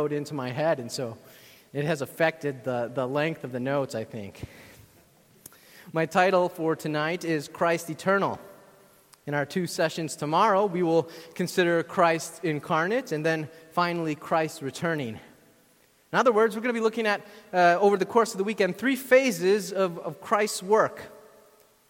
narrowed into my head, and so it has affected the, the length of the notes, I think. My title for tonight is Christ Eternal. In our two sessions tomorrow, we will consider Christ incarnate and then finally Christ returning. In other words, we're going to be looking at, uh, over the course of the weekend, three phases of, of Christ's work.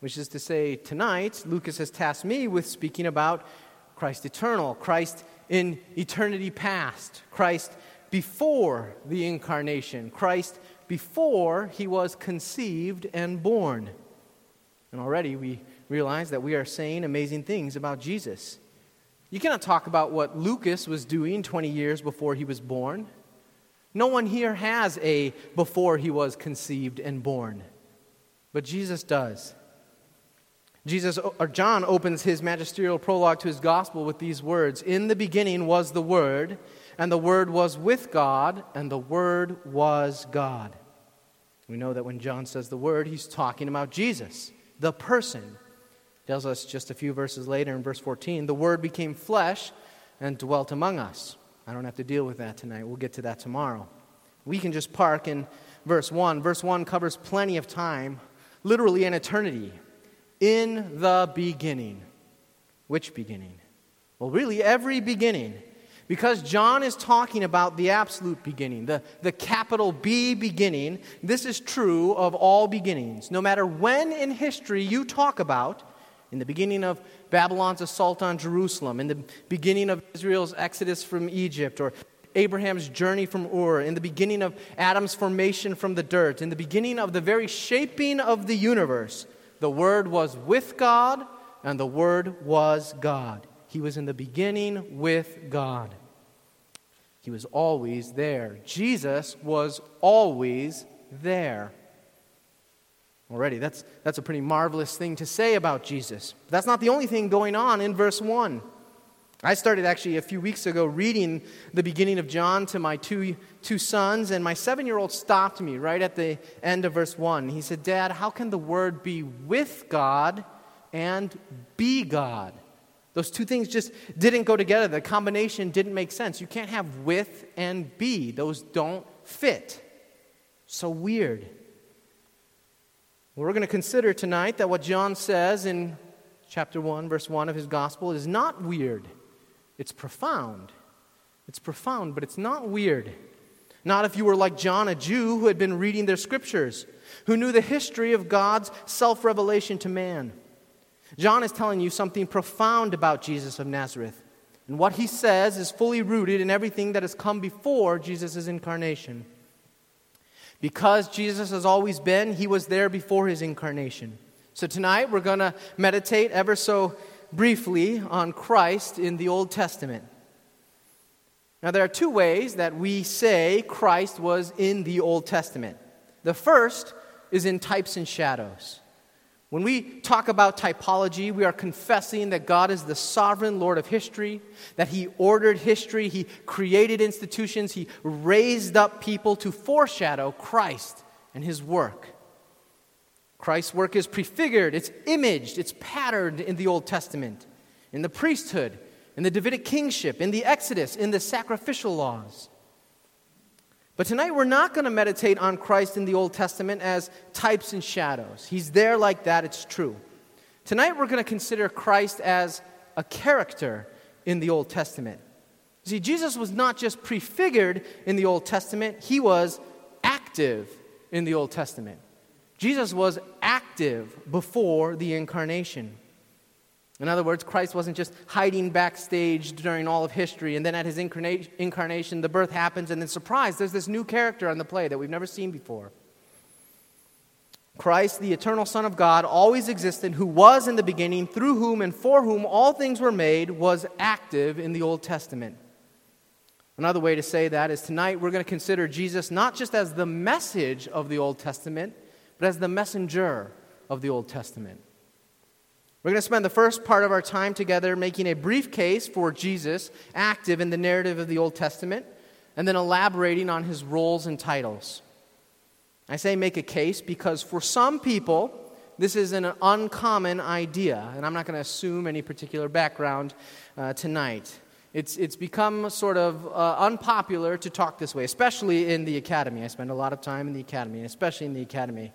Which is to say, tonight, Lucas has tasked me with speaking about Christ eternal, Christ in eternity past, Christ before the incarnation, Christ before he was conceived and born. And already we realize that we are saying amazing things about Jesus. You cannot talk about what Lucas was doing 20 years before he was born. No one here has a before he was conceived and born, but Jesus does. Jesus or John opens his magisterial prologue to his gospel with these words In the beginning was the Word, and the Word was with God, and the Word was God. We know that when John says the Word, he's talking about Jesus, the person. tells us just a few verses later in verse 14 the Word became flesh and dwelt among us. I don't have to deal with that tonight. We'll get to that tomorrow. We can just park in verse 1. Verse 1 covers plenty of time, literally an eternity in the beginning. Which beginning? Well, really, every beginning. Because John is talking about the absolute beginning, the, the capital B beginning, this is true of all beginnings. No matter when in history you talk about, in the beginning of Babylon's assault on Jerusalem, in the beginning of Israel's exodus from Egypt, or Abraham's journey from Ur, in the beginning of Adam's formation from the dirt, in the beginning of the very shaping of the universe, the Word was with God, and the Word was God. He was in the beginning with God. He was always there. Jesus was always there. Already, that's, that's a pretty marvelous thing to say about Jesus. But that's not the only thing going on in verse 1. I started actually a few weeks ago reading the beginning of John to my two, two sons, and my seven year old stopped me right at the end of verse 1. He said, Dad, how can the word be with God and be God? Those two things just didn't go together. The combination didn't make sense. You can't have with and be, those don't fit. So weird. We're going to consider tonight that what John says in chapter 1, verse 1 of his gospel is not weird. It's profound. It's profound, but it's not weird. Not if you were like John, a Jew who had been reading their scriptures, who knew the history of God's self revelation to man. John is telling you something profound about Jesus of Nazareth. And what he says is fully rooted in everything that has come before Jesus' incarnation. Because Jesus has always been, he was there before his incarnation. So tonight we're going to meditate ever so briefly on Christ in the Old Testament. Now, there are two ways that we say Christ was in the Old Testament. The first is in types and shadows. When we talk about typology, we are confessing that God is the sovereign Lord of history, that He ordered history, He created institutions, He raised up people to foreshadow Christ and His work. Christ's work is prefigured, it's imaged, it's patterned in the Old Testament, in the priesthood, in the Davidic kingship, in the Exodus, in the sacrificial laws. But tonight we're not going to meditate on Christ in the Old Testament as types and shadows. He's there like that, it's true. Tonight we're going to consider Christ as a character in the Old Testament. See, Jesus was not just prefigured in the Old Testament, he was active in the Old Testament. Jesus was active before the incarnation. In other words, Christ wasn't just hiding backstage during all of history, and then at his incarnation, the birth happens, and then surprise, there's this new character on the play that we've never seen before. Christ, the eternal Son of God, always existed, who was in the beginning, through whom and for whom all things were made, was active in the Old Testament. Another way to say that is tonight we're going to consider Jesus not just as the message of the Old Testament, but as the messenger of the Old Testament. We're going to spend the first part of our time together making a brief case for Jesus active in the narrative of the Old Testament, and then elaborating on his roles and titles. I say make a case because for some people, this is an uncommon idea, and I'm not going to assume any particular background uh, tonight. It's, it's become sort of uh, unpopular to talk this way, especially in the academy. I spend a lot of time in the academy, and especially in the academy.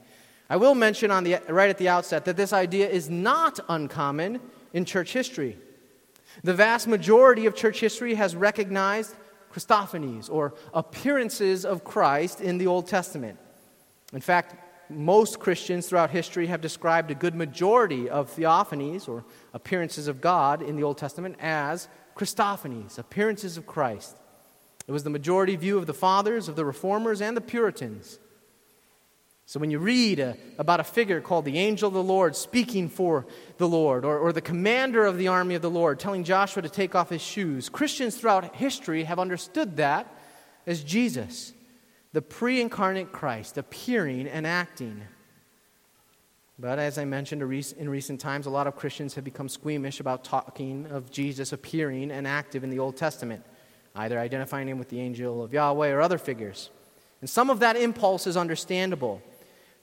I will mention on the, right at the outset that this idea is not uncommon in church history. The vast majority of church history has recognized Christophanies, or appearances of Christ in the Old Testament. In fact, most Christians throughout history have described a good majority of theophanies, or appearances of God in the Old Testament, as Christophanies, appearances of Christ. It was the majority view of the fathers, of the reformers, and the Puritans. So when you read a, uh, about a figure called the angel of the Lord speaking for the Lord, or, or the commander of the army of the Lord telling Joshua to take off his shoes, Christians throughout history have understood that as Jesus, the pre incarnate Christ, appearing and acting. But as I mentioned in recent times, a lot of Christians have become squeamish about talking of Jesus appearing and active in the Old Testament, either identifying him with the angel of Yahweh or other figures. And some of that impulse is understandable.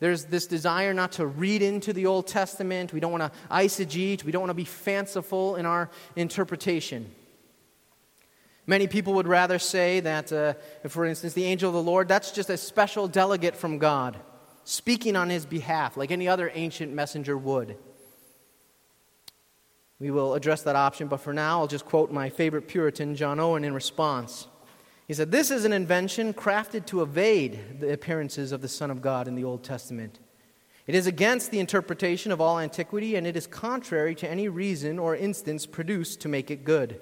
There's this desire not to read into the Old Testament. We don't want to eisegete. We don't want to be fanciful in our interpretation. Many people would rather say that, uh, for instance, the angel of the Lord, that's just a special delegate from God, speaking on his behalf, like any other ancient messenger would. We will address that option, but for now, I'll just quote my favorite Puritan, John Owen, in response. He said, This is an invention crafted to evade the appearances of the Son of God in the Old Testament. It is against the interpretation of all antiquity, and it is contrary to any reason or instance produced to make it good.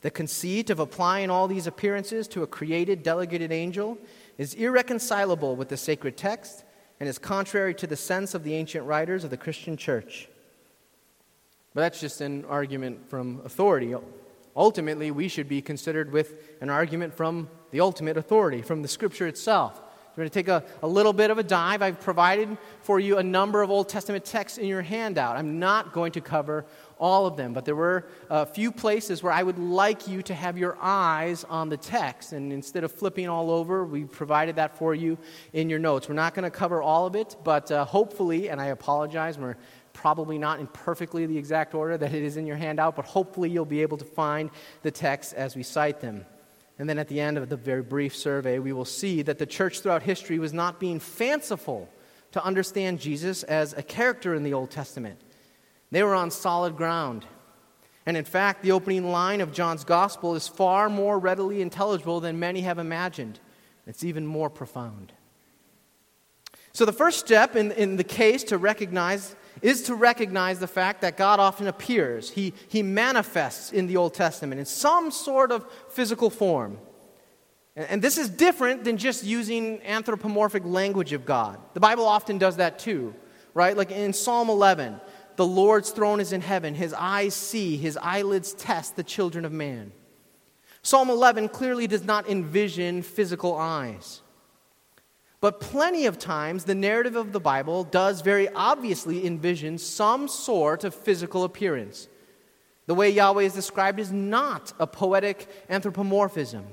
The conceit of applying all these appearances to a created, delegated angel is irreconcilable with the sacred text and is contrary to the sense of the ancient writers of the Christian church. But that's just an argument from authority. Ultimately, we should be considered with an argument from the ultimate authority, from the Scripture itself. We're going to take a, a little bit of a dive. I've provided for you a number of Old Testament texts in your handout. I'm not going to cover all of them, but there were a few places where I would like you to have your eyes on the text. And instead of flipping all over, we provided that for you in your notes. We're not going to cover all of it, but uh, hopefully, and I apologize, we're probably not in perfectly the exact order that it is in your handout, but hopefully you'll be able to find the texts as we cite them. And then at the end of the very brief survey, we will see that the church throughout history was not being fanciful to understand Jesus as a character in the Old Testament. They were on solid ground. And in fact, the opening line of John's gospel is far more readily intelligible than many have imagined. It's even more profound. So, the first step in, in the case to recognize is to recognize the fact that God often appears. He, he manifests in the Old Testament in some sort of physical form. And, and this is different than just using anthropomorphic language of God. The Bible often does that too, right? Like in Psalm 11, the Lord's throne is in heaven, his eyes see, his eyelids test the children of man. Psalm 11 clearly does not envision physical eyes. But plenty of times, the narrative of the Bible does very obviously envision some sort of physical appearance. The way Yahweh is described is not a poetic anthropomorphism.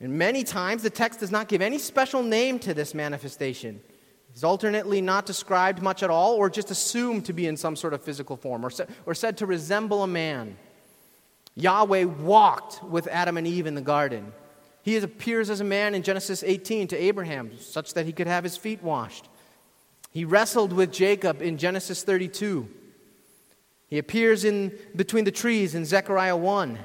And many times, the text does not give any special name to this manifestation. It's alternately not described much at all, or just assumed to be in some sort of physical form, or, or said to resemble a man. Yahweh walked with Adam and Eve in the garden. He appears as a man in Genesis 18 to Abraham, such that he could have his feet washed. He wrestled with Jacob in Genesis 32. He appears in between the trees in Zechariah 1.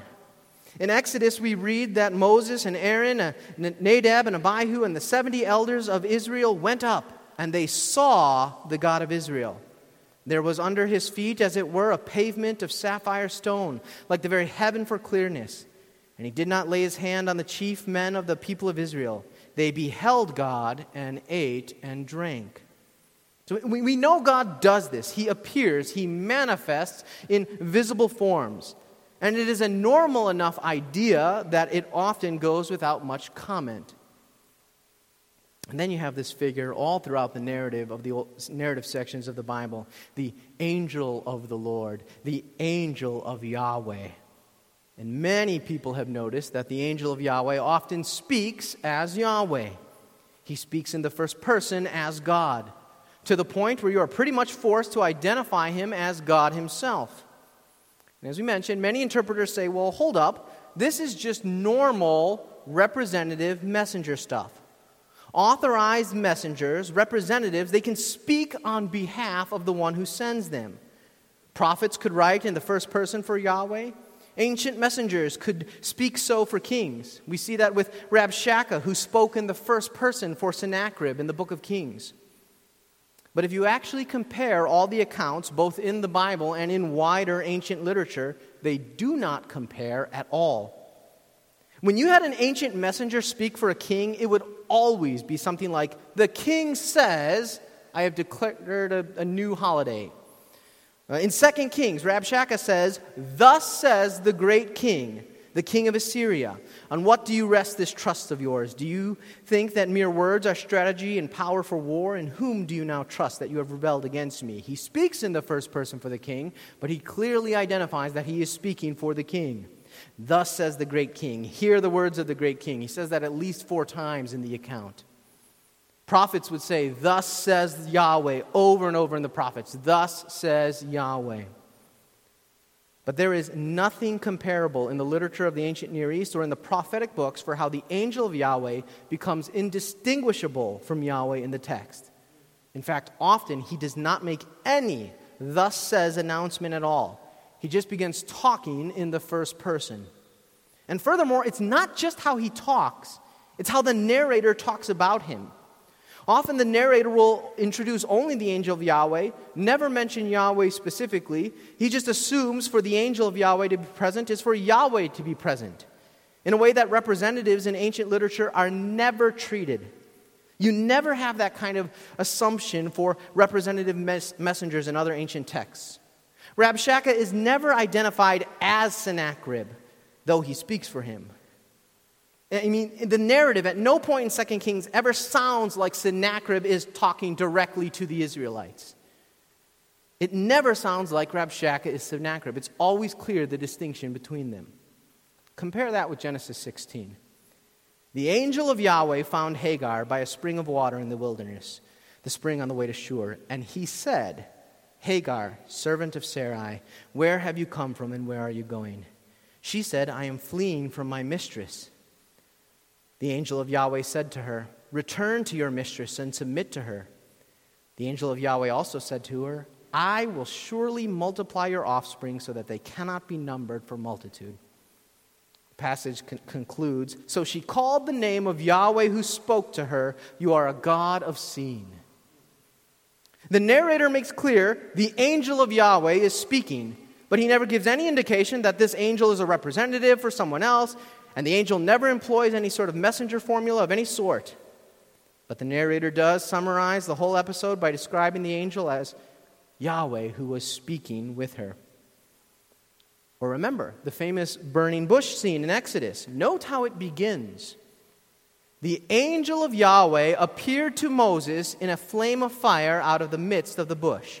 In Exodus, we read that Moses and Aaron, uh, Nadab and Abihu, and the 70 elders of Israel went up, and they saw the God of Israel. There was under his feet, as it were, a pavement of sapphire stone, like the very heaven for clearness. And he did not lay his hand on the chief men of the people of Israel. They beheld God and ate and drank. So we, know God does this. He appears, he manifests in visible forms. And it is a normal enough idea that it often goes without much comment. And then you have this figure all throughout the narrative of the old, narrative sections of the Bible the angel of the Lord, the angel of Yahweh. And many people have noticed that the angel of Yahweh often speaks as Yahweh. He speaks in the first person as God, to the point where you are pretty much forced to identify him as God himself. And as we mentioned, many interpreters say, well, hold up, this is just normal representative messenger stuff. Authorized messengers, representatives, they can speak on behalf of the one who sends them. Prophets could write in the first person for Yahweh. Ancient messengers could speak so for kings. We see that with Rabshakeh, who spoke in the first person for Sennacherib in the book of Kings. But if you actually compare all the accounts, both in the Bible and in wider ancient literature, they do not compare at all. When you had an ancient messenger speak for a king, it would always be something like, The king says, I have declared a, a new holiday. Uh, in 2 Kings, Rabshakeh says, Thus says the great king, the king of Assyria. On what do you rest this trust of yours? Do you think that mere words are strategy and power for war? In whom do you now trust that you have rebelled against me? He speaks in the first person for the king, but he clearly identifies that he is speaking for the king. Thus says the great king. Hear the words of the great king. He says that at least four times in the account. Prophets would say, Thus says Yahweh, over and over in the prophets. Thus says Yahweh. But there is nothing comparable in the literature of the ancient Near East or in the prophetic books for how the angel of Yahweh becomes indistinguishable from Yahweh in the text. In fact, often he does not make any thus says announcement at all. He just begins talking in the first person. And furthermore, it's not just how he talks, it's how the narrator talks about him. Often the narrator will introduce only the angel of Yahweh, never mention Yahweh specifically. He just assumes for the angel of Yahweh to be present is for Yahweh to be present, in a way that representatives in ancient literature are never treated. You never have that kind of assumption for representative mes- messengers in other ancient texts. Rabshakeh is never identified as Sennacherib, though he speaks for him. I mean, the narrative at no point in 2 Kings ever sounds like Sennacherib is talking directly to the Israelites. It never sounds like Rabshakeh is Sennacherib. It's always clear the distinction between them. Compare that with Genesis 16. The angel of Yahweh found Hagar by a spring of water in the wilderness, the spring on the way to Shur, and he said, Hagar, servant of Sarai, where have you come from and where are you going? She said, I am fleeing from my mistress. The angel of Yahweh said to her, Return to your mistress and submit to her. The angel of Yahweh also said to her, I will surely multiply your offspring so that they cannot be numbered for multitude. The passage con- concludes So she called the name of Yahweh who spoke to her, You are a God of seeing. The narrator makes clear the angel of Yahweh is speaking, but he never gives any indication that this angel is a representative for someone else. And the angel never employs any sort of messenger formula of any sort. But the narrator does summarize the whole episode by describing the angel as Yahweh who was speaking with her. Or remember the famous burning bush scene in Exodus. Note how it begins. The angel of Yahweh appeared to Moses in a flame of fire out of the midst of the bush.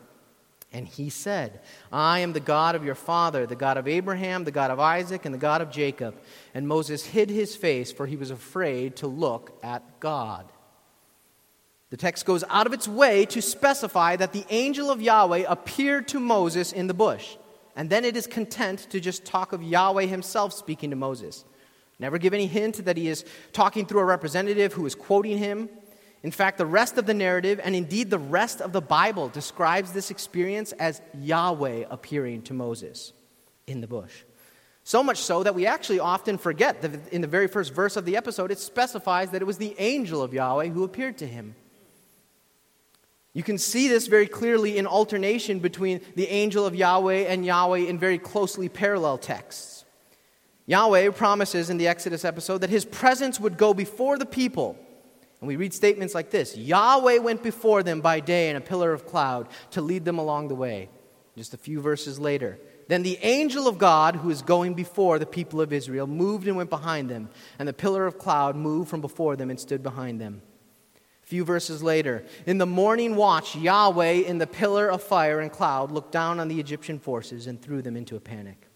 And he said, I am the God of your father, the God of Abraham, the God of Isaac, and the God of Jacob. And Moses hid his face, for he was afraid to look at God. The text goes out of its way to specify that the angel of Yahweh appeared to Moses in the bush. And then it is content to just talk of Yahweh himself speaking to Moses. Never give any hint that he is talking through a representative who is quoting him. In fact, the rest of the narrative, and indeed the rest of the Bible, describes this experience as Yahweh appearing to Moses in the bush. So much so that we actually often forget that in the very first verse of the episode, it specifies that it was the angel of Yahweh who appeared to him. You can see this very clearly in alternation between the angel of Yahweh and Yahweh in very closely parallel texts. Yahweh promises in the Exodus episode that his presence would go before the people and we read statements like this Yahweh went before them by day in a pillar of cloud to lead them along the way. Just a few verses later, Then the angel of God, who is going before the people of Israel, moved and went behind them, and the pillar of cloud moved from before them and stood behind them. A few verses later, in the morning watch, Yahweh in the pillar of fire and cloud looked down on the Egyptian forces and threw them into a panic.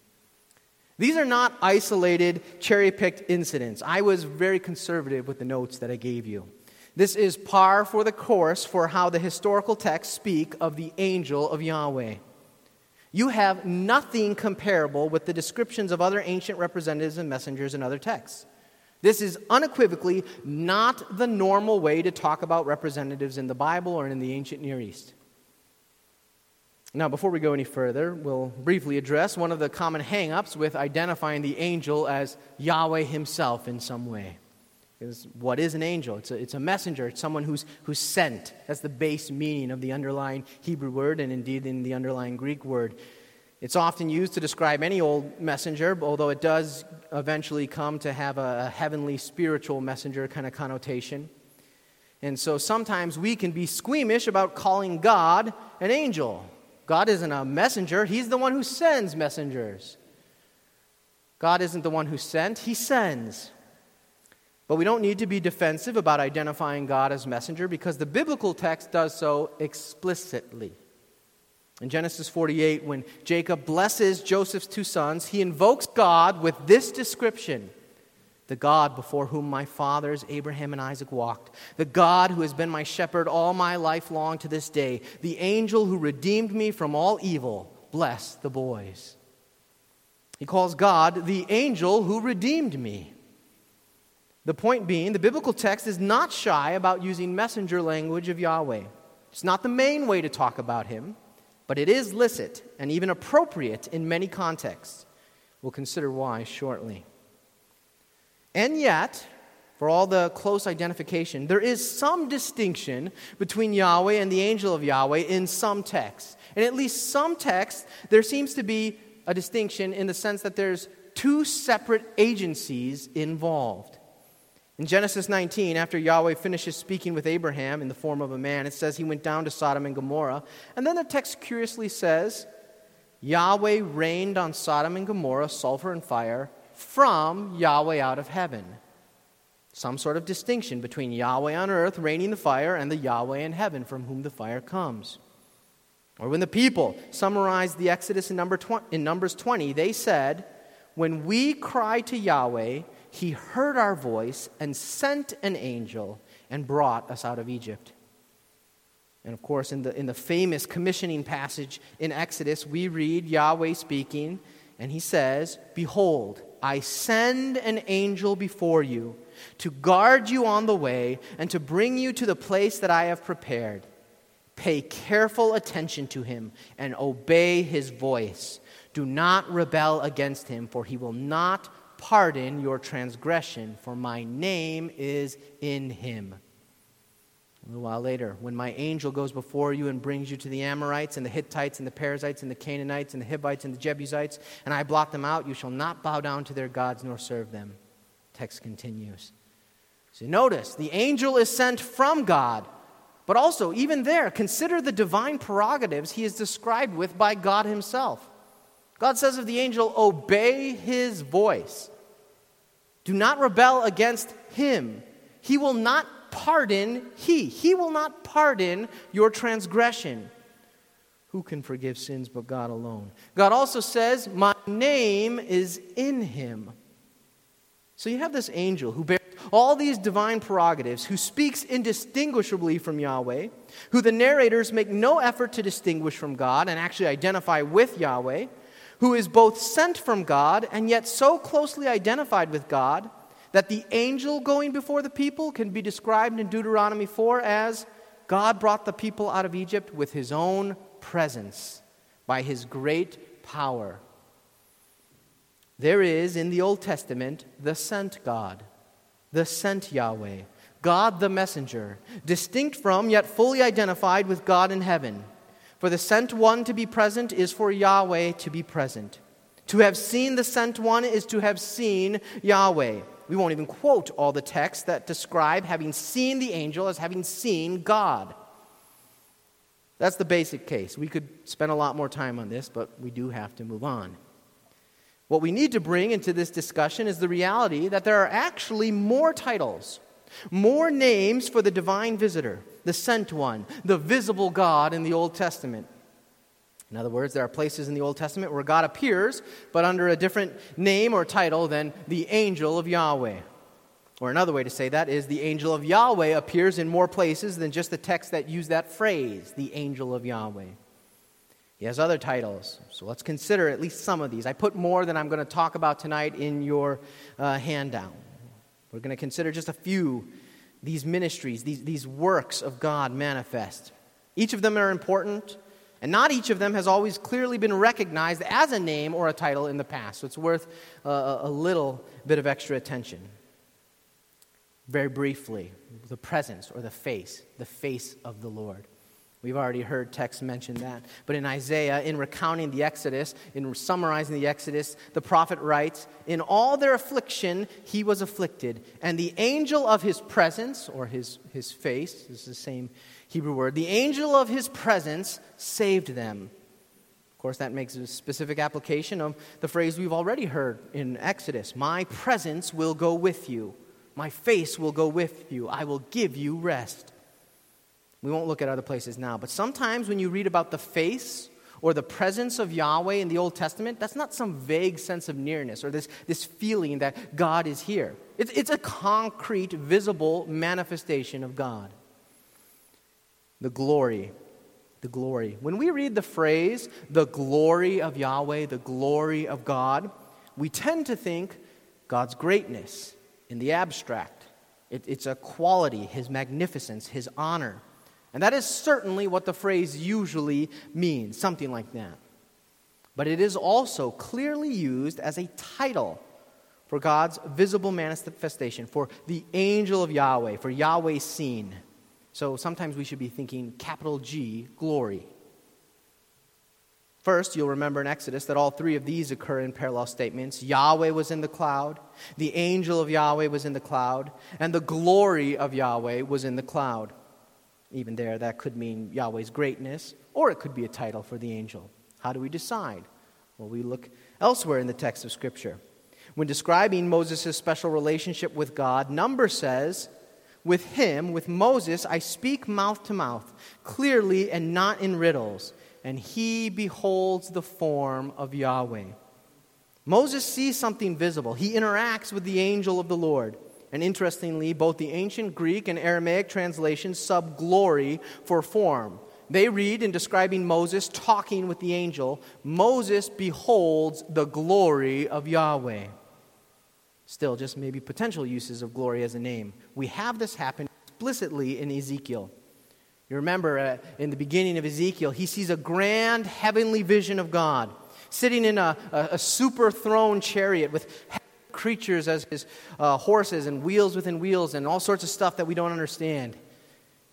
These are not isolated, cherry picked incidents. I was very conservative with the notes that I gave you. This is par for the course for how the historical texts speak of the angel of Yahweh. You have nothing comparable with the descriptions of other ancient representatives and messengers in other texts. This is unequivocally not the normal way to talk about representatives in the Bible or in the ancient Near East. Now, before we go any further, we'll briefly address one of the common hang ups with identifying the angel as Yahweh himself in some way. Because what is an angel? It's a, it's a messenger, it's someone who's, who's sent. That's the base meaning of the underlying Hebrew word and indeed in the underlying Greek word. It's often used to describe any old messenger, although it does eventually come to have a, a heavenly spiritual messenger kind of connotation. And so sometimes we can be squeamish about calling God an angel. God isn't a messenger, He's the one who sends messengers. God isn't the one who sent, He sends. But we don't need to be defensive about identifying God as messenger because the biblical text does so explicitly. In Genesis 48, when Jacob blesses Joseph's two sons, he invokes God with this description The God before whom my fathers Abraham and Isaac walked, the God who has been my shepherd all my life long to this day, the angel who redeemed me from all evil, bless the boys. He calls God the angel who redeemed me. The point being, the biblical text is not shy about using messenger language of Yahweh. It's not the main way to talk about him, but it is licit and even appropriate in many contexts. We'll consider why shortly. And yet, for all the close identification, there is some distinction between Yahweh and the angel of Yahweh in some texts. In at least some texts, there seems to be a distinction in the sense that there's two separate agencies involved. In Genesis 19, after Yahweh finishes speaking with Abraham in the form of a man, it says he went down to Sodom and Gomorrah. And then the text curiously says, Yahweh rained on Sodom and Gomorrah sulfur and fire from Yahweh out of heaven. Some sort of distinction between Yahweh on earth raining the fire and the Yahweh in heaven from whom the fire comes. Or when the people summarized the Exodus in, number in Numbers 20, they said, When we cry to Yahweh, he heard our voice and sent an angel and brought us out of Egypt. And of course, in the, in the famous commissioning passage in Exodus, we read Yahweh speaking, and he says, Behold, I send an angel before you to guard you on the way and to bring you to the place that I have prepared. Pay careful attention to him and obey his voice. Do not rebel against him, for he will not pardon your transgression, for my name is in him. A little while later, when my angel goes before you and brings you to the Amorites and the Hittites and the Perizzites and the Canaanites and the Hivites and the Jebusites, and I blot them out, you shall not bow down to their gods nor serve them. Text continues. So notice, the angel is sent from God. But also, even there, consider the divine prerogatives he is described with by God himself. God says of the angel, Obey his voice. Do not rebel against him. He will not pardon, he. He will not pardon your transgression. Who can forgive sins but God alone? God also says, My name is in him. So you have this angel who bears all these divine prerogatives, who speaks indistinguishably from Yahweh, who the narrators make no effort to distinguish from God and actually identify with Yahweh who is both sent from God and yet so closely identified with God that the angel going before the people can be described in Deuteronomy 4 as God brought the people out of Egypt with his own presence by his great power. There is in the Old Testament the sent God, the sent Yahweh, God the messenger, distinct from yet fully identified with God in heaven. For the sent one to be present is for Yahweh to be present. To have seen the sent one is to have seen Yahweh. We won't even quote all the texts that describe having seen the angel as having seen God. That's the basic case. We could spend a lot more time on this, but we do have to move on. What we need to bring into this discussion is the reality that there are actually more titles, more names for the divine visitor, the sent one, the visible God in the Old Testament. In other words, there are places in the Old Testament where God appears, but under a different name or title than the angel of Yahweh. Or another way to say that is the angel of Yahweh appears in more places than just the texts that use that phrase, the angel of Yahweh. He has other titles, so let's consider at least some of these. I put more than I'm going to talk about tonight in your uh, handout. We're going to consider just a few these ministries, these, these works of God manifest. Each of them are important, and not each of them has always clearly been recognized as a name or a title in the past, so it's worth uh, a little bit of extra attention. Very briefly, the presence or the face, the face of the Lord. We've already heard texts mention that. But in Isaiah, in recounting the Exodus, in summarizing the Exodus, the prophet writes In all their affliction, he was afflicted, and the angel of his presence, or his, his face, is the same Hebrew word, the angel of his presence saved them. Of course, that makes a specific application of the phrase we've already heard in Exodus My presence will go with you, my face will go with you, I will give you rest. We won't look at other places now. But sometimes when you read about the face or the presence of Yahweh in the Old Testament, that's not some vague sense of nearness or this, this feeling that God is here. It's, it's a concrete, visible manifestation of God. The glory. The glory. When we read the phrase, the glory of Yahweh, the glory of God, we tend to think God's greatness in the abstract. It, it's a quality, His magnificence, His honor. And that is certainly what the phrase usually means, something like that. But it is also clearly used as a title for God's visible manifestation, for the angel of Yahweh, for Yahweh seen. So sometimes we should be thinking capital G, glory. First, you'll remember in Exodus that all three of these occur in parallel statements. Yahweh was in the cloud, the angel of Yahweh was in the cloud, and the glory of Yahweh was in the cloud. Even there, that could mean Yahweh's greatness, or it could be a title for the angel. How do we decide? Well, we look elsewhere in the text of Scripture. When describing Moses' special relationship with God, Number says, With him, with Moses, I speak mouth to mouth, clearly and not in riddles, and he beholds the form of Yahweh. Moses sees something visible. He interacts with the angel of the Lord. And interestingly, both the ancient Greek and Aramaic translations sub glory for form. They read in describing Moses talking with the angel, Moses beholds the glory of Yahweh. Still, just maybe potential uses of glory as a name. We have this happen explicitly in Ezekiel. You remember uh, in the beginning of Ezekiel, he sees a grand heavenly vision of God sitting in a, a, a super throne chariot with creatures as his uh, horses and wheels within wheels and all sorts of stuff that we don't understand.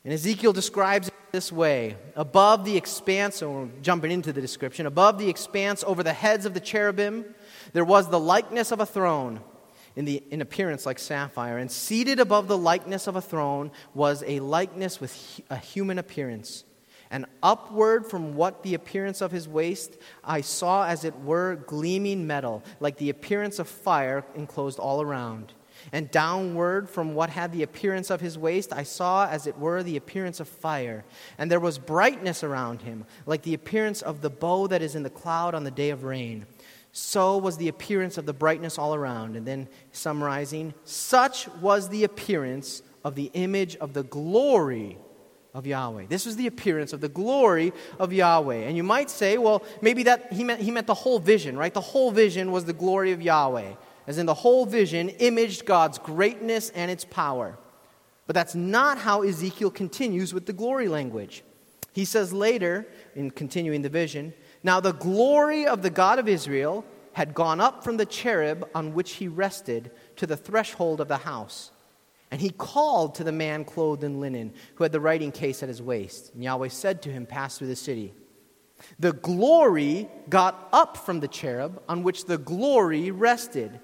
And Ezekiel describes it this way above the expanse, or jumping into the description, above the expanse over the heads of the cherubim, there was the likeness of a throne. In, the, in appearance like sapphire, and seated above the likeness of a throne was a likeness with a human appearance. And upward from what the appearance of his waist, I saw as it were gleaming metal, like the appearance of fire enclosed all around. And downward from what had the appearance of his waist, I saw as it were the appearance of fire. And there was brightness around him, like the appearance of the bow that is in the cloud on the day of rain. So was the appearance of the brightness all around. And then summarizing, such was the appearance of the image of the glory of Yahweh. This was the appearance of the glory of Yahweh. And you might say, well, maybe that he meant, he meant the whole vision, right? The whole vision was the glory of Yahweh. As in, the whole vision imaged God's greatness and its power. But that's not how Ezekiel continues with the glory language. He says later, in continuing the vision, Now the glory of the God of Israel had gone up from the cherub on which he rested to the threshold of the house. And he called to the man clothed in linen, who had the writing case at his waist. And Yahweh said to him, Pass through the city. The glory got up from the cherub on which the glory rested.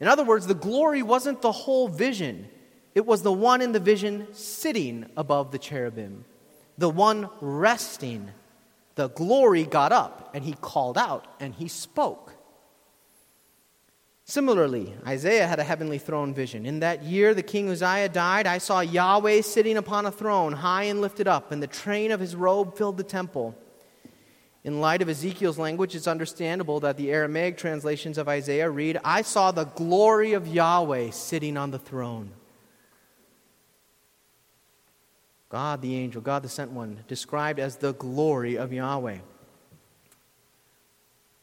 In other words, the glory wasn't the whole vision, it was the one in the vision sitting above the cherubim. The one resting, the glory got up, and he called out, and he spoke. Similarly, Isaiah had a heavenly throne vision. In that year the king Uzziah died, I saw Yahweh sitting upon a throne, high and lifted up, and the train of his robe filled the temple. In light of Ezekiel's language, it's understandable that the Aramaic translations of Isaiah read, I saw the glory of Yahweh sitting on the throne. God the angel, God the sent one, described as the glory of Yahweh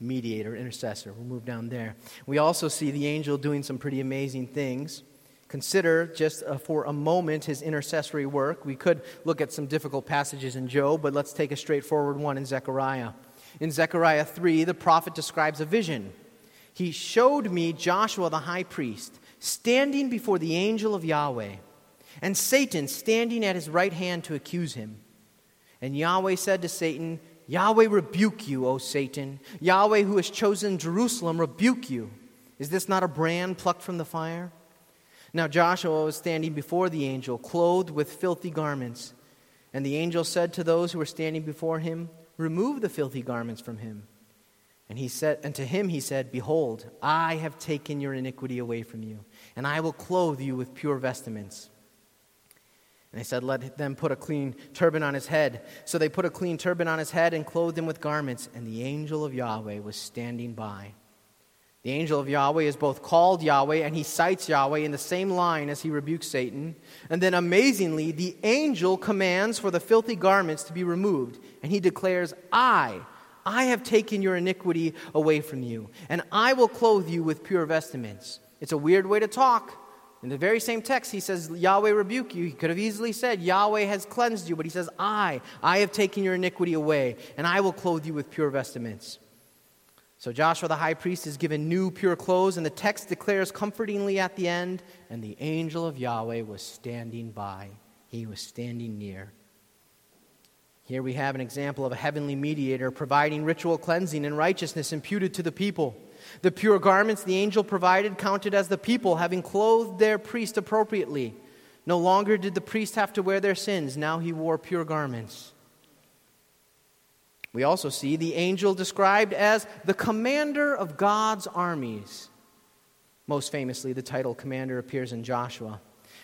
mediator, intercessor. We'll move down there. We also see the angel doing some pretty amazing things. Consider just uh, for a moment his intercessory work. We could look at some difficult passages in Job, but let's take a straightforward one in Zechariah. In Zechariah 3, the prophet describes a vision. He showed me Joshua the high priest standing before the angel of Yahweh, and Satan standing at his right hand to accuse him. And Yahweh said to Satan, Yahweh rebuke you, O Satan. Yahweh, who has chosen Jerusalem, rebuke you. Is this not a brand plucked from the fire? Now Joshua was standing before the angel, clothed with filthy garments. And the angel said to those who were standing before him, Remove the filthy garments from him. And, he said, and to him he said, Behold, I have taken your iniquity away from you, and I will clothe you with pure vestments. And they said, Let them put a clean turban on his head. So they put a clean turban on his head and clothed him with garments. And the angel of Yahweh was standing by. The angel of Yahweh is both called Yahweh and he cites Yahweh in the same line as he rebukes Satan. And then amazingly, the angel commands for the filthy garments to be removed. And he declares, I, I have taken your iniquity away from you, and I will clothe you with pure vestments. It's a weird way to talk. In the very same text, he says, Yahweh rebuke you. He could have easily said, Yahweh has cleansed you, but he says, I, I have taken your iniquity away, and I will clothe you with pure vestments. So Joshua the high priest is given new pure clothes, and the text declares comfortingly at the end, and the angel of Yahweh was standing by. He was standing near. Here we have an example of a heavenly mediator providing ritual cleansing and righteousness imputed to the people. The pure garments the angel provided counted as the people having clothed their priest appropriately. No longer did the priest have to wear their sins, now he wore pure garments. We also see the angel described as the commander of God's armies. Most famously, the title commander appears in Joshua.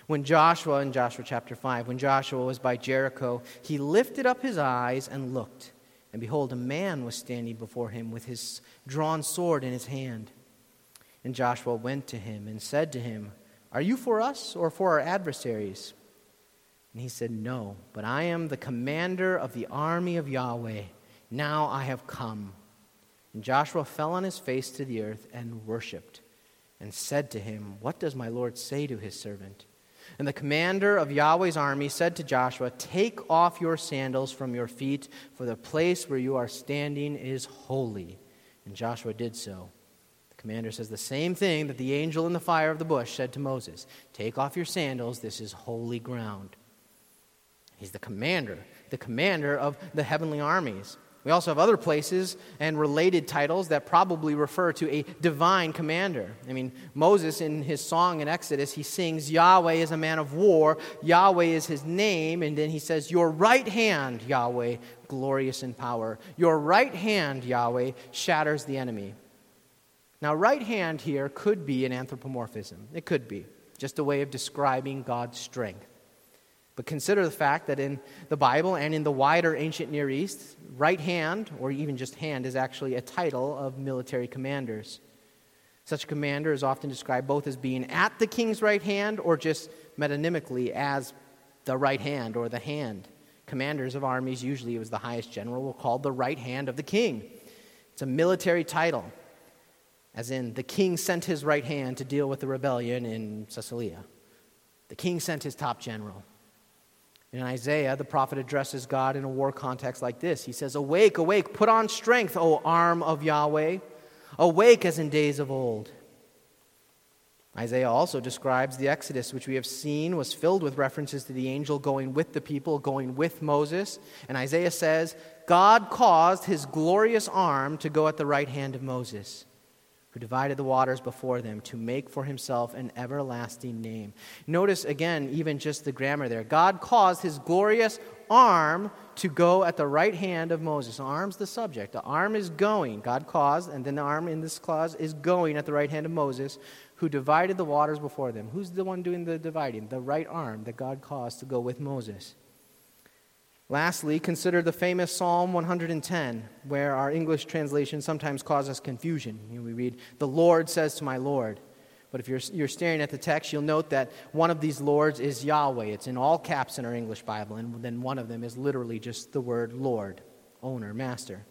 When Joshua, in Joshua chapter 5, when Joshua was by Jericho, he lifted up his eyes and looked. And behold, a man was standing before him with his drawn sword in his hand. And Joshua went to him and said to him, Are you for us or for our adversaries? And he said, No, but I am the commander of the army of Yahweh. Now I have come. And Joshua fell on his face to the earth and worshipped, and said to him, What does my Lord say to his servant? And the commander of Yahweh's army said to Joshua, Take off your sandals from your feet, for the place where you are standing is holy. And Joshua did so. The commander says the same thing that the angel in the fire of the bush said to Moses Take off your sandals, this is holy ground. He's the commander, the commander of the heavenly armies. We also have other places and related titles that probably refer to a divine commander. I mean, Moses, in his song in Exodus, he sings, Yahweh is a man of war, Yahweh is his name, and then he says, Your right hand, Yahweh, glorious in power. Your right hand, Yahweh, shatters the enemy. Now, right hand here could be an anthropomorphism. It could be just a way of describing God's strength. But consider the fact that in the Bible and in the wider ancient Near East, right hand, or even just hand, is actually a title of military commanders. Such a commander is often described both as being at the king's right hand or just metonymically as the right hand or the hand. Commanders of armies, usually it was the highest general, were called the right hand of the king. It's a military title, as in the king sent his right hand to deal with the rebellion in Caesarea. The king sent his top general. In Isaiah, the prophet addresses God in a war context like this. He says, Awake, awake, put on strength, O arm of Yahweh. Awake as in days of old. Isaiah also describes the Exodus, which we have seen was filled with references to the angel going with the people, going with Moses. And Isaiah says, God caused his glorious arm to go at the right hand of Moses who divided the waters before them to make for himself an everlasting name. Notice again, even just the grammar there. God caused his glorious arm to go at the right hand of Moses. Arm's the subject. The arm is going. God caused, and then the arm in this clause is going at the right hand of Moses, who divided the waters before them. Who's the one doing the dividing? The right arm that God caused to go with Moses. Lastly, consider the famous Psalm 110, where our English translation sometimes causes confusion. We read, The Lord says to my Lord. But if you're, you're staring at the text, you'll note that one of these lords is Yahweh. It's in all caps in our English Bible, and then one of them is literally just the word Lord, owner, master.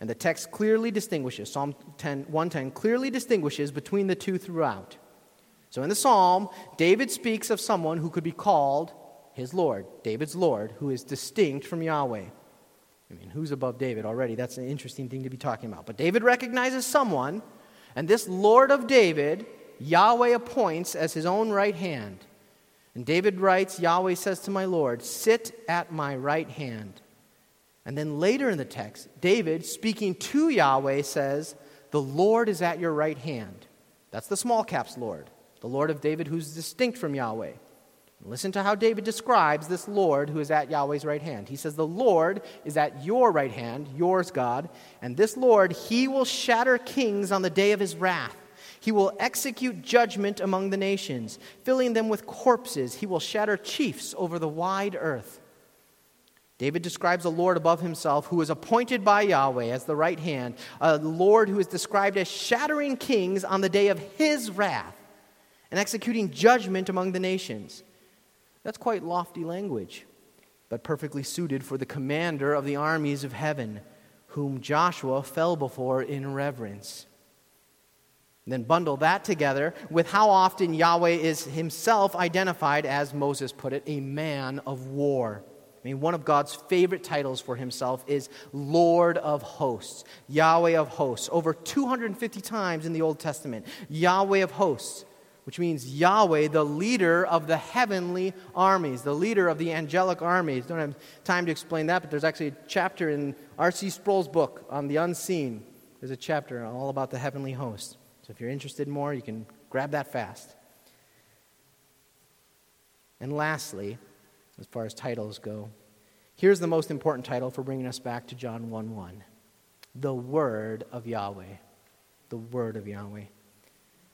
And the text clearly distinguishes, Psalm 10, 110 clearly distinguishes between the two throughout. So in the psalm, David speaks of someone who could be called his Lord, David's Lord, who is distinct from Yahweh. I mean, who's above David already? That's an interesting thing to be talking about. But David recognizes someone, and this Lord of David Yahweh appoints as his own right hand. And David writes, Yahweh says to my Lord, Sit at my right hand. And then later in the text, David, speaking to Yahweh, says, The Lord is at your right hand. That's the small caps Lord, the Lord of David who's distinct from Yahweh. Listen to how David describes this Lord who is at Yahweh's right hand. He says, The Lord is at your right hand, yours, God, and this Lord, he will shatter kings on the day of his wrath. He will execute judgment among the nations, filling them with corpses. He will shatter chiefs over the wide earth. David describes a Lord above himself who is appointed by Yahweh as the right hand, a Lord who is described as shattering kings on the day of his wrath and executing judgment among the nations. That's quite lofty language, but perfectly suited for the commander of the armies of heaven, whom Joshua fell before in reverence. Then bundle that together with how often Yahweh is himself identified, as Moses put it, a man of war. I mean, one of God's favorite titles for himself is Lord of hosts, Yahweh of hosts, over 250 times in the Old Testament. Yahweh of hosts, which means Yahweh, the leader of the heavenly armies, the leader of the angelic armies. Don't have time to explain that, but there's actually a chapter in R.C. Sproul's book on the unseen. There's a chapter all about the heavenly host. So if you're interested more, you can grab that fast. And lastly, as far as titles go, here's the most important title for bringing us back to John 1 1 The Word of Yahweh. The Word of Yahweh.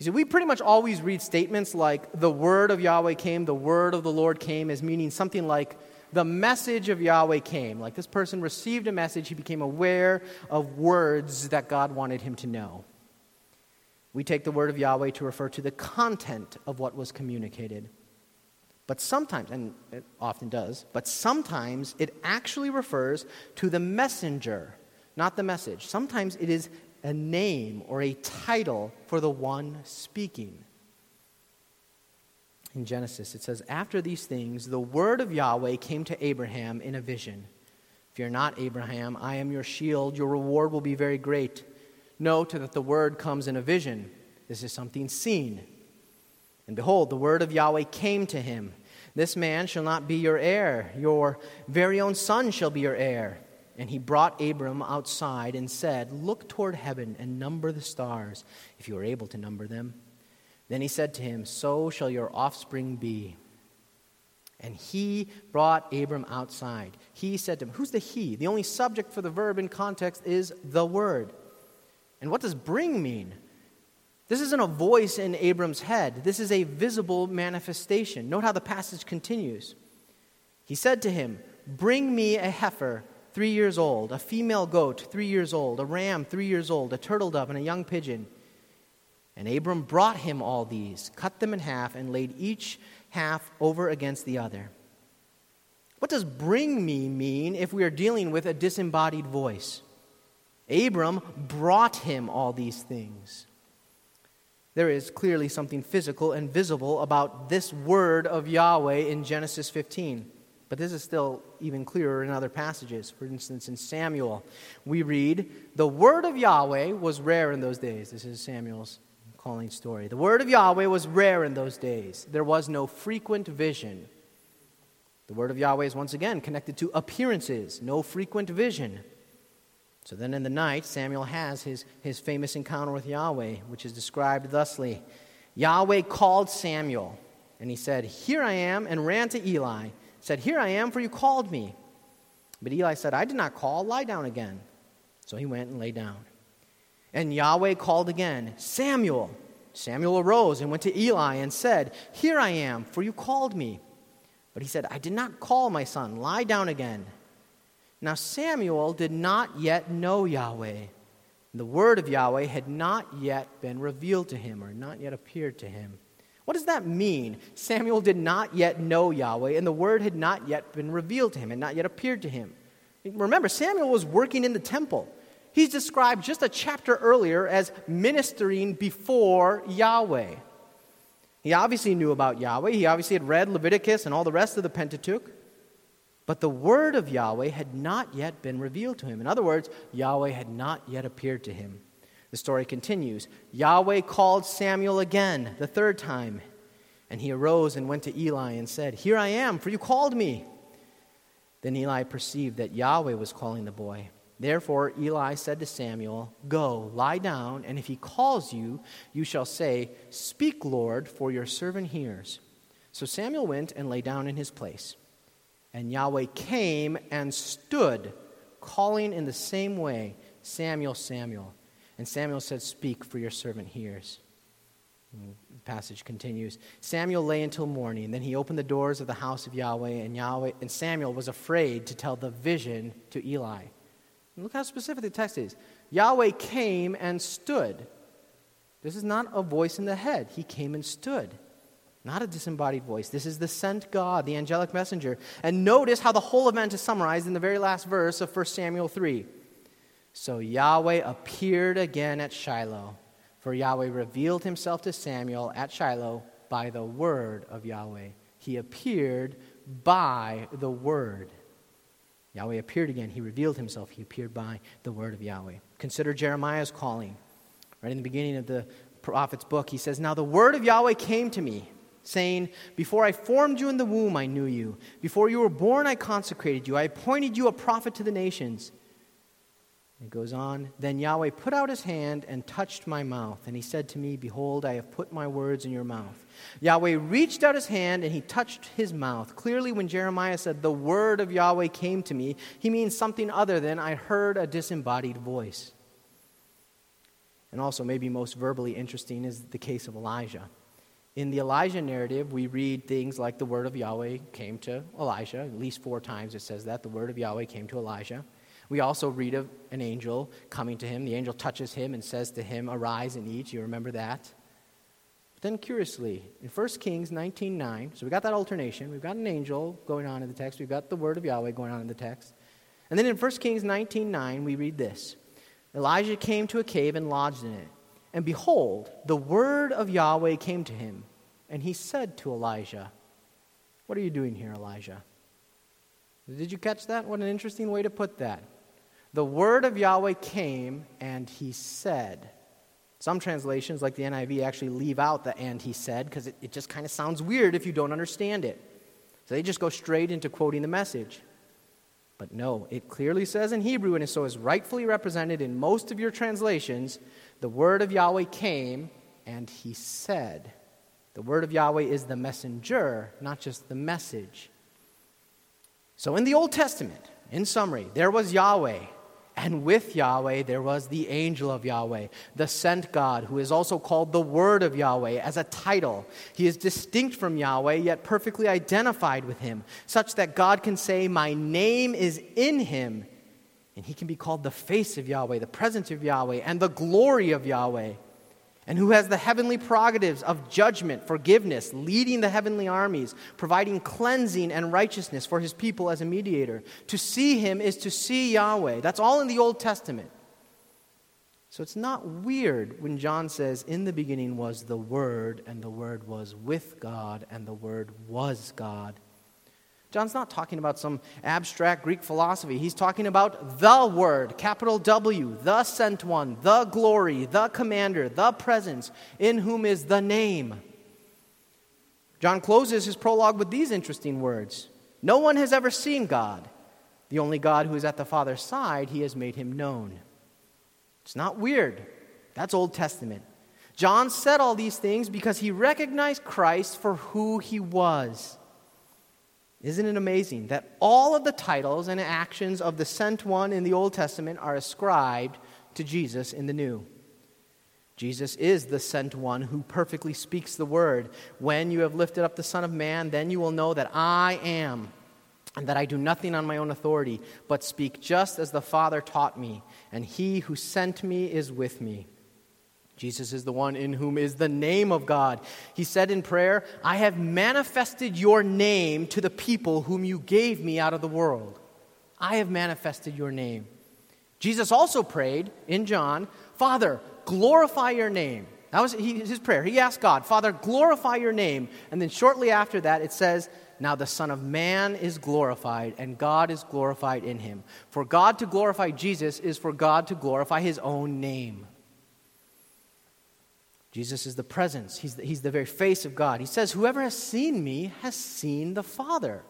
You see, we pretty much always read statements like, the Word of Yahweh came, the Word of the Lord came, as meaning something like, the message of Yahweh came. Like this person received a message, he became aware of words that God wanted him to know. We take the word of Yahweh to refer to the content of what was communicated. But sometimes, and it often does, but sometimes it actually refers to the messenger, not the message. Sometimes it is a name or a title for the one speaking. In Genesis, it says, After these things, the word of Yahweh came to Abraham in a vision. Fear not, Abraham, I am your shield. Your reward will be very great. Note that the word comes in a vision. This is something seen. And behold, the word of Yahweh came to him This man shall not be your heir, your very own son shall be your heir. And he brought Abram outside and said, Look toward heaven and number the stars, if you are able to number them. Then he said to him, So shall your offspring be. And he brought Abram outside. He said to him, Who's the he? The only subject for the verb in context is the word. And what does bring mean? This isn't a voice in Abram's head. This is a visible manifestation. Note how the passage continues. He said to him, Bring me a heifer, three years old, a female goat, three years old, a ram, three years old, a turtle dove, and a young pigeon. And Abram brought him all these, cut them in half, and laid each half over against the other. What does bring me mean if we are dealing with a disembodied voice? Abram brought him all these things. There is clearly something physical and visible about this word of Yahweh in Genesis 15. But this is still even clearer in other passages. For instance, in Samuel, we read, The word of Yahweh was rare in those days. This is Samuel's calling story. The word of Yahweh was rare in those days. There was no frequent vision. The word of Yahweh is once again connected to appearances, no frequent vision. So then in the night, Samuel has his, his famous encounter with Yahweh, which is described thusly Yahweh called Samuel, and he said, Here I am, and ran to Eli. Said, Here I am, for you called me. But Eli said, I did not call, lie down again. So he went and lay down. And Yahweh called again, Samuel. Samuel arose and went to Eli and said, Here I am, for you called me. But he said, I did not call my son, lie down again. Now Samuel did not yet know Yahweh. The word of Yahweh had not yet been revealed to him or not yet appeared to him. What does that mean? Samuel did not yet know Yahweh, and the word had not yet been revealed to him and not yet appeared to him. Remember, Samuel was working in the temple. He's described just a chapter earlier as ministering before Yahweh. He obviously knew about Yahweh. He obviously had read Leviticus and all the rest of the Pentateuch. But the word of Yahweh had not yet been revealed to him. In other words, Yahweh had not yet appeared to him. The story continues Yahweh called Samuel again, the third time. And he arose and went to Eli and said, Here I am, for you called me. Then Eli perceived that Yahweh was calling the boy. Therefore Eli said to Samuel, Go, lie down, and if he calls you, you shall say, Speak, Lord, for your servant hears. So Samuel went and lay down in his place. And Yahweh came and stood, calling in the same way, Samuel, Samuel. And Samuel said, Speak, for your servant hears. And the passage continues. Samuel lay until morning. Then he opened the doors of the house of Yahweh, and Yahweh and Samuel was afraid to tell the vision to Eli. And look how specific the text is. Yahweh came and stood. This is not a voice in the head. He came and stood. Not a disembodied voice. This is the sent God, the angelic messenger. And notice how the whole event is summarized in the very last verse of 1 Samuel 3. So Yahweh appeared again at Shiloh, for Yahweh revealed himself to Samuel at Shiloh by the word of Yahweh. He appeared by the word. Yahweh appeared again. He revealed himself. He appeared by the word of Yahweh. Consider Jeremiah's calling. Right in the beginning of the prophet's book, he says, Now the word of Yahweh came to me, saying, Before I formed you in the womb, I knew you. Before you were born, I consecrated you. I appointed you a prophet to the nations. It goes on, Then Yahweh put out his hand and touched my mouth, and he said to me, Behold, I have put my words in your mouth. Yahweh reached out his hand and he touched his mouth. Clearly, when Jeremiah said, The word of Yahweh came to me, he means something other than, I heard a disembodied voice. And also, maybe most verbally interesting is the case of Elijah. In the Elijah narrative, we read things like the word of Yahweh came to Elijah. At least four times it says that. The word of Yahweh came to Elijah. We also read of an angel coming to him. The angel touches him and says to him, Arise and eat. You remember that? But then, curiously, in 1 Kings 19.9, so we got that alternation. We've got an angel going on in the text. We've got the word of Yahweh going on in the text. And then in 1 Kings 19.9, we read this Elijah came to a cave and lodged in it. And behold, the word of Yahweh came to him. And he said to Elijah, What are you doing here, Elijah? Did you catch that? What an interesting way to put that. The word of Yahweh came and he said. Some translations, like the NIV, actually leave out the and he said because it, it just kind of sounds weird if you don't understand it. So they just go straight into quoting the message. But no, it clearly says in Hebrew, and so is rightfully represented in most of your translations the word of Yahweh came and he said. The word of Yahweh is the messenger, not just the message. So in the Old Testament, in summary, there was Yahweh and with Yahweh, there was the angel of Yahweh, the sent God, who is also called the Word of Yahweh as a title. He is distinct from Yahweh, yet perfectly identified with him, such that God can say, My name is in him. And he can be called the face of Yahweh, the presence of Yahweh, and the glory of Yahweh and who has the heavenly prerogatives of judgment, forgiveness, leading the heavenly armies, providing cleansing and righteousness for his people as a mediator. To see him is to see Yahweh. That's all in the Old Testament. So it's not weird when John says, In the beginning was the Word, and the Word was with God, and the Word was God. John's not talking about some abstract Greek philosophy. He's talking about the Word, capital W, the sent one, the glory, the commander, the presence, in whom is the name. John closes his prologue with these interesting words No one has ever seen God. The only God who is at the Father's side, he has made him known. It's not weird. That's Old Testament. John said all these things because he recognized Christ for who he was. Isn't it amazing that all of the titles and actions of the sent one in the Old Testament are ascribed to Jesus in the New? Jesus is the sent one who perfectly speaks the word. When you have lifted up the Son of Man, then you will know that I am, and that I do nothing on my own authority, but speak just as the Father taught me, and he who sent me is with me. Jesus is the one in whom is the name of God. He said in prayer, I have manifested your name to the people whom you gave me out of the world. I have manifested your name. Jesus also prayed in John, Father, glorify your name. That was his prayer. He asked God, Father, glorify your name. And then shortly after that, it says, Now the Son of Man is glorified, and God is glorified in him. For God to glorify Jesus is for God to glorify his own name. Jesus is the presence, he's the, he's the very face of God. He says, Whoever has seen me has seen the Father.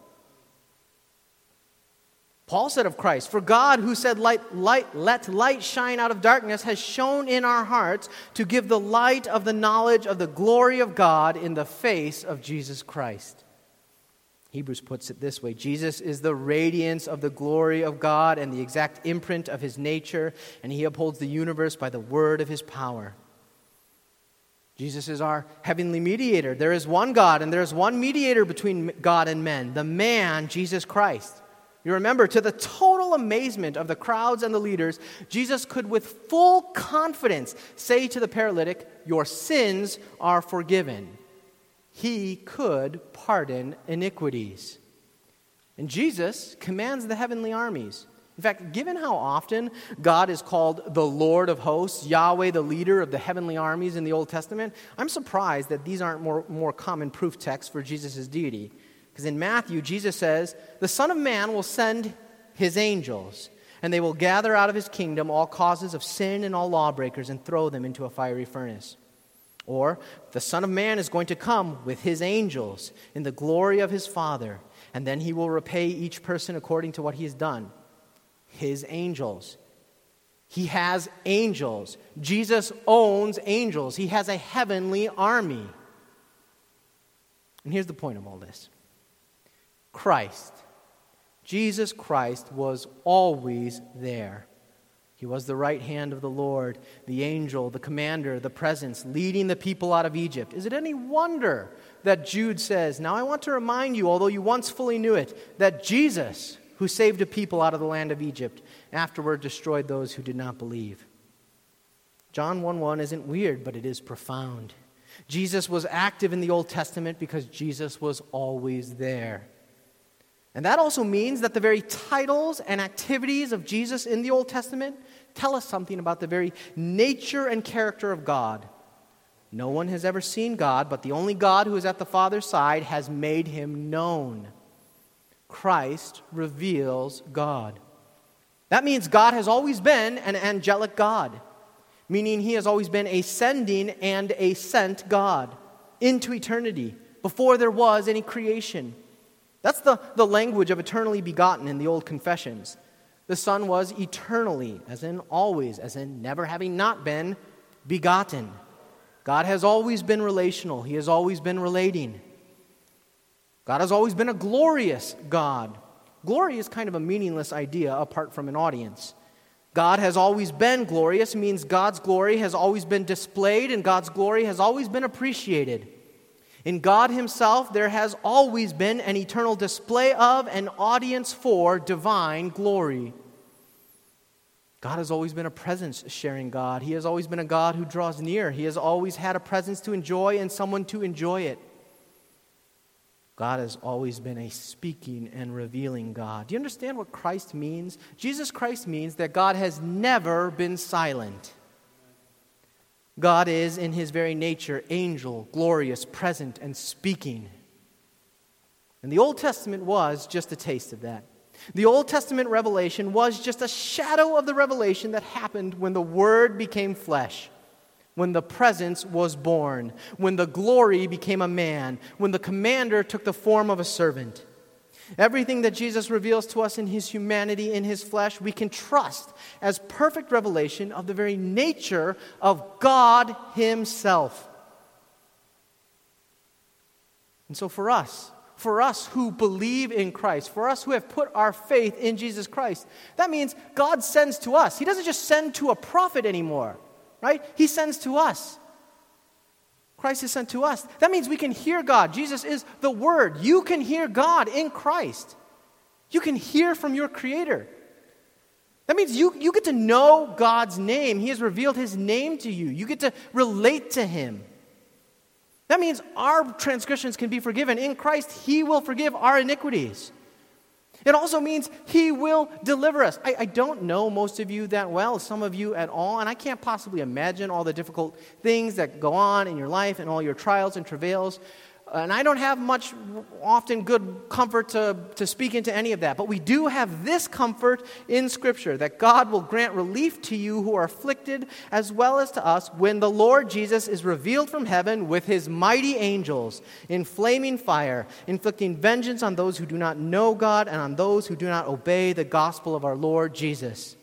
Paul said of Christ, For God, who said, light, light, Let light shine out of darkness, has shone in our hearts to give the light of the knowledge of the glory of God in the face of Jesus Christ. Hebrews puts it this way Jesus is the radiance of the glory of God and the exact imprint of his nature, and he upholds the universe by the word of his power. Jesus is our heavenly mediator. There is one God, and there is one mediator between God and men, the man, Jesus Christ. You remember, to the total amazement of the crowds and the leaders, Jesus could, with full confidence, say to the paralytic, Your sins are forgiven. He could pardon iniquities. And Jesus commands the heavenly armies in fact, given how often God is called the Lord of hosts, Yahweh, the leader of the heavenly armies in the Old Testament, I'm surprised that these aren't more, more common proof texts for Jesus' deity. Because in Matthew, Jesus says, The Son of Man will send his angels, and they will gather out of his kingdom all causes of sin and all lawbreakers and throw them into a fiery furnace. Or, the Son of Man is going to come with his angels in the glory of his Father, and then he will repay each person according to what he has done his angels. He has angels. Jesus owns angels. He has a heavenly army. And here's the point of all this Christ, Jesus Christ, was always there. He was the right hand of the Lord, the angel, the commander, the presence, leading the people out of Egypt. Is it any wonder that Jude says, Now I want to remind you, although you once fully knew it, that Jesus, who saved a people out of the land of Egypt, afterward destroyed those who did not believe. John 1 1 isn't weird, but it is profound. Jesus was active in the Old Testament because Jesus was always there. And that also means that the very titles and activities of Jesus in the Old Testament tell us something about the very nature and character of God. No one has ever seen God, but the only God who is at the Father's side has made him known. Christ reveals God. That means God has always been an angelic God, meaning he has always been a sending and a sent God into eternity before there was any creation. That's the, the language of eternally begotten in the old confessions. The Son was eternally, as in always, as in never having not been begotten. God has always been relational, He has always been relating. God has always been a glorious God. Glory is kind of a meaningless idea apart from an audience. God has always been glorious means God's glory has always been displayed and God's glory has always been appreciated. In God Himself, there has always been an eternal display of an audience for divine glory. God has always been a presence sharing God. He has always been a God who draws near. He has always had a presence to enjoy and someone to enjoy it. God has always been a speaking and revealing God. Do you understand what Christ means? Jesus Christ means that God has never been silent. God is, in his very nature, angel, glorious, present, and speaking. And the Old Testament was just a taste of that. The Old Testament revelation was just a shadow of the revelation that happened when the Word became flesh when the presence was born, when the glory became a man, when the commander took the form of a servant. Everything that Jesus reveals to us in his humanity, in his flesh, we can trust as perfect revelation of the very nature of God himself. And so for us, for us who believe in Christ, for us who have put our faith in Jesus Christ. That means God sends to us. He doesn't just send to a prophet anymore, right? He sends to us. Christ is sent to us. That means we can hear God. Jesus is the Word. You can hear God in Christ. You can hear from your Creator. That means you, you get to know God's name. He has revealed His name to you. You get to relate to Him. That means our transgressions can be forgiven. In Christ, He will forgive our iniquities. It also means He will deliver us. I, I, don't know most of you that well, some of you at all, and I can't possibly imagine all the difficult things that go on in your life and all your trials and travails. And I don't have much, often good comfort to, to speak into any of that. But we do have this comfort in Scripture that God will grant relief to you who are afflicted, as well as to us, when the Lord Jesus is revealed from heaven with his mighty angels in flaming fire, inflicting vengeance on those who do not know God and on those who do not obey the gospel of our Lord Jesus.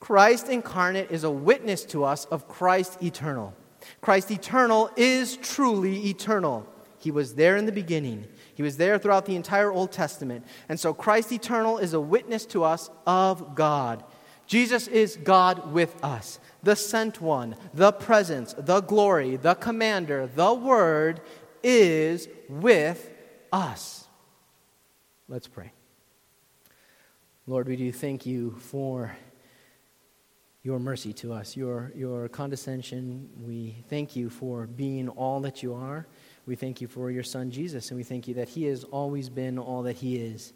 Christ incarnate is a witness to us of Christ eternal. Christ eternal is truly eternal. He was there in the beginning. He was there throughout the entire Old Testament. And so Christ eternal is a witness to us of God. Jesus is God with us, the sent one, the presence, the glory, the commander, the word is with us. Let's pray. Lord, we do thank you for your mercy to us, your, your condescension. We thank you for being all that you are. We thank you for your son Jesus, and we thank you that he has always been all that he is.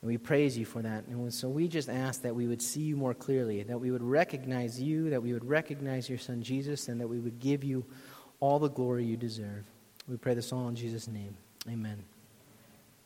And we praise you for that. And so we just ask that we would see you more clearly, that we would recognize you, that we would recognize your son Jesus, and that we would give you all the glory you deserve. We pray this all in Jesus' name. Amen.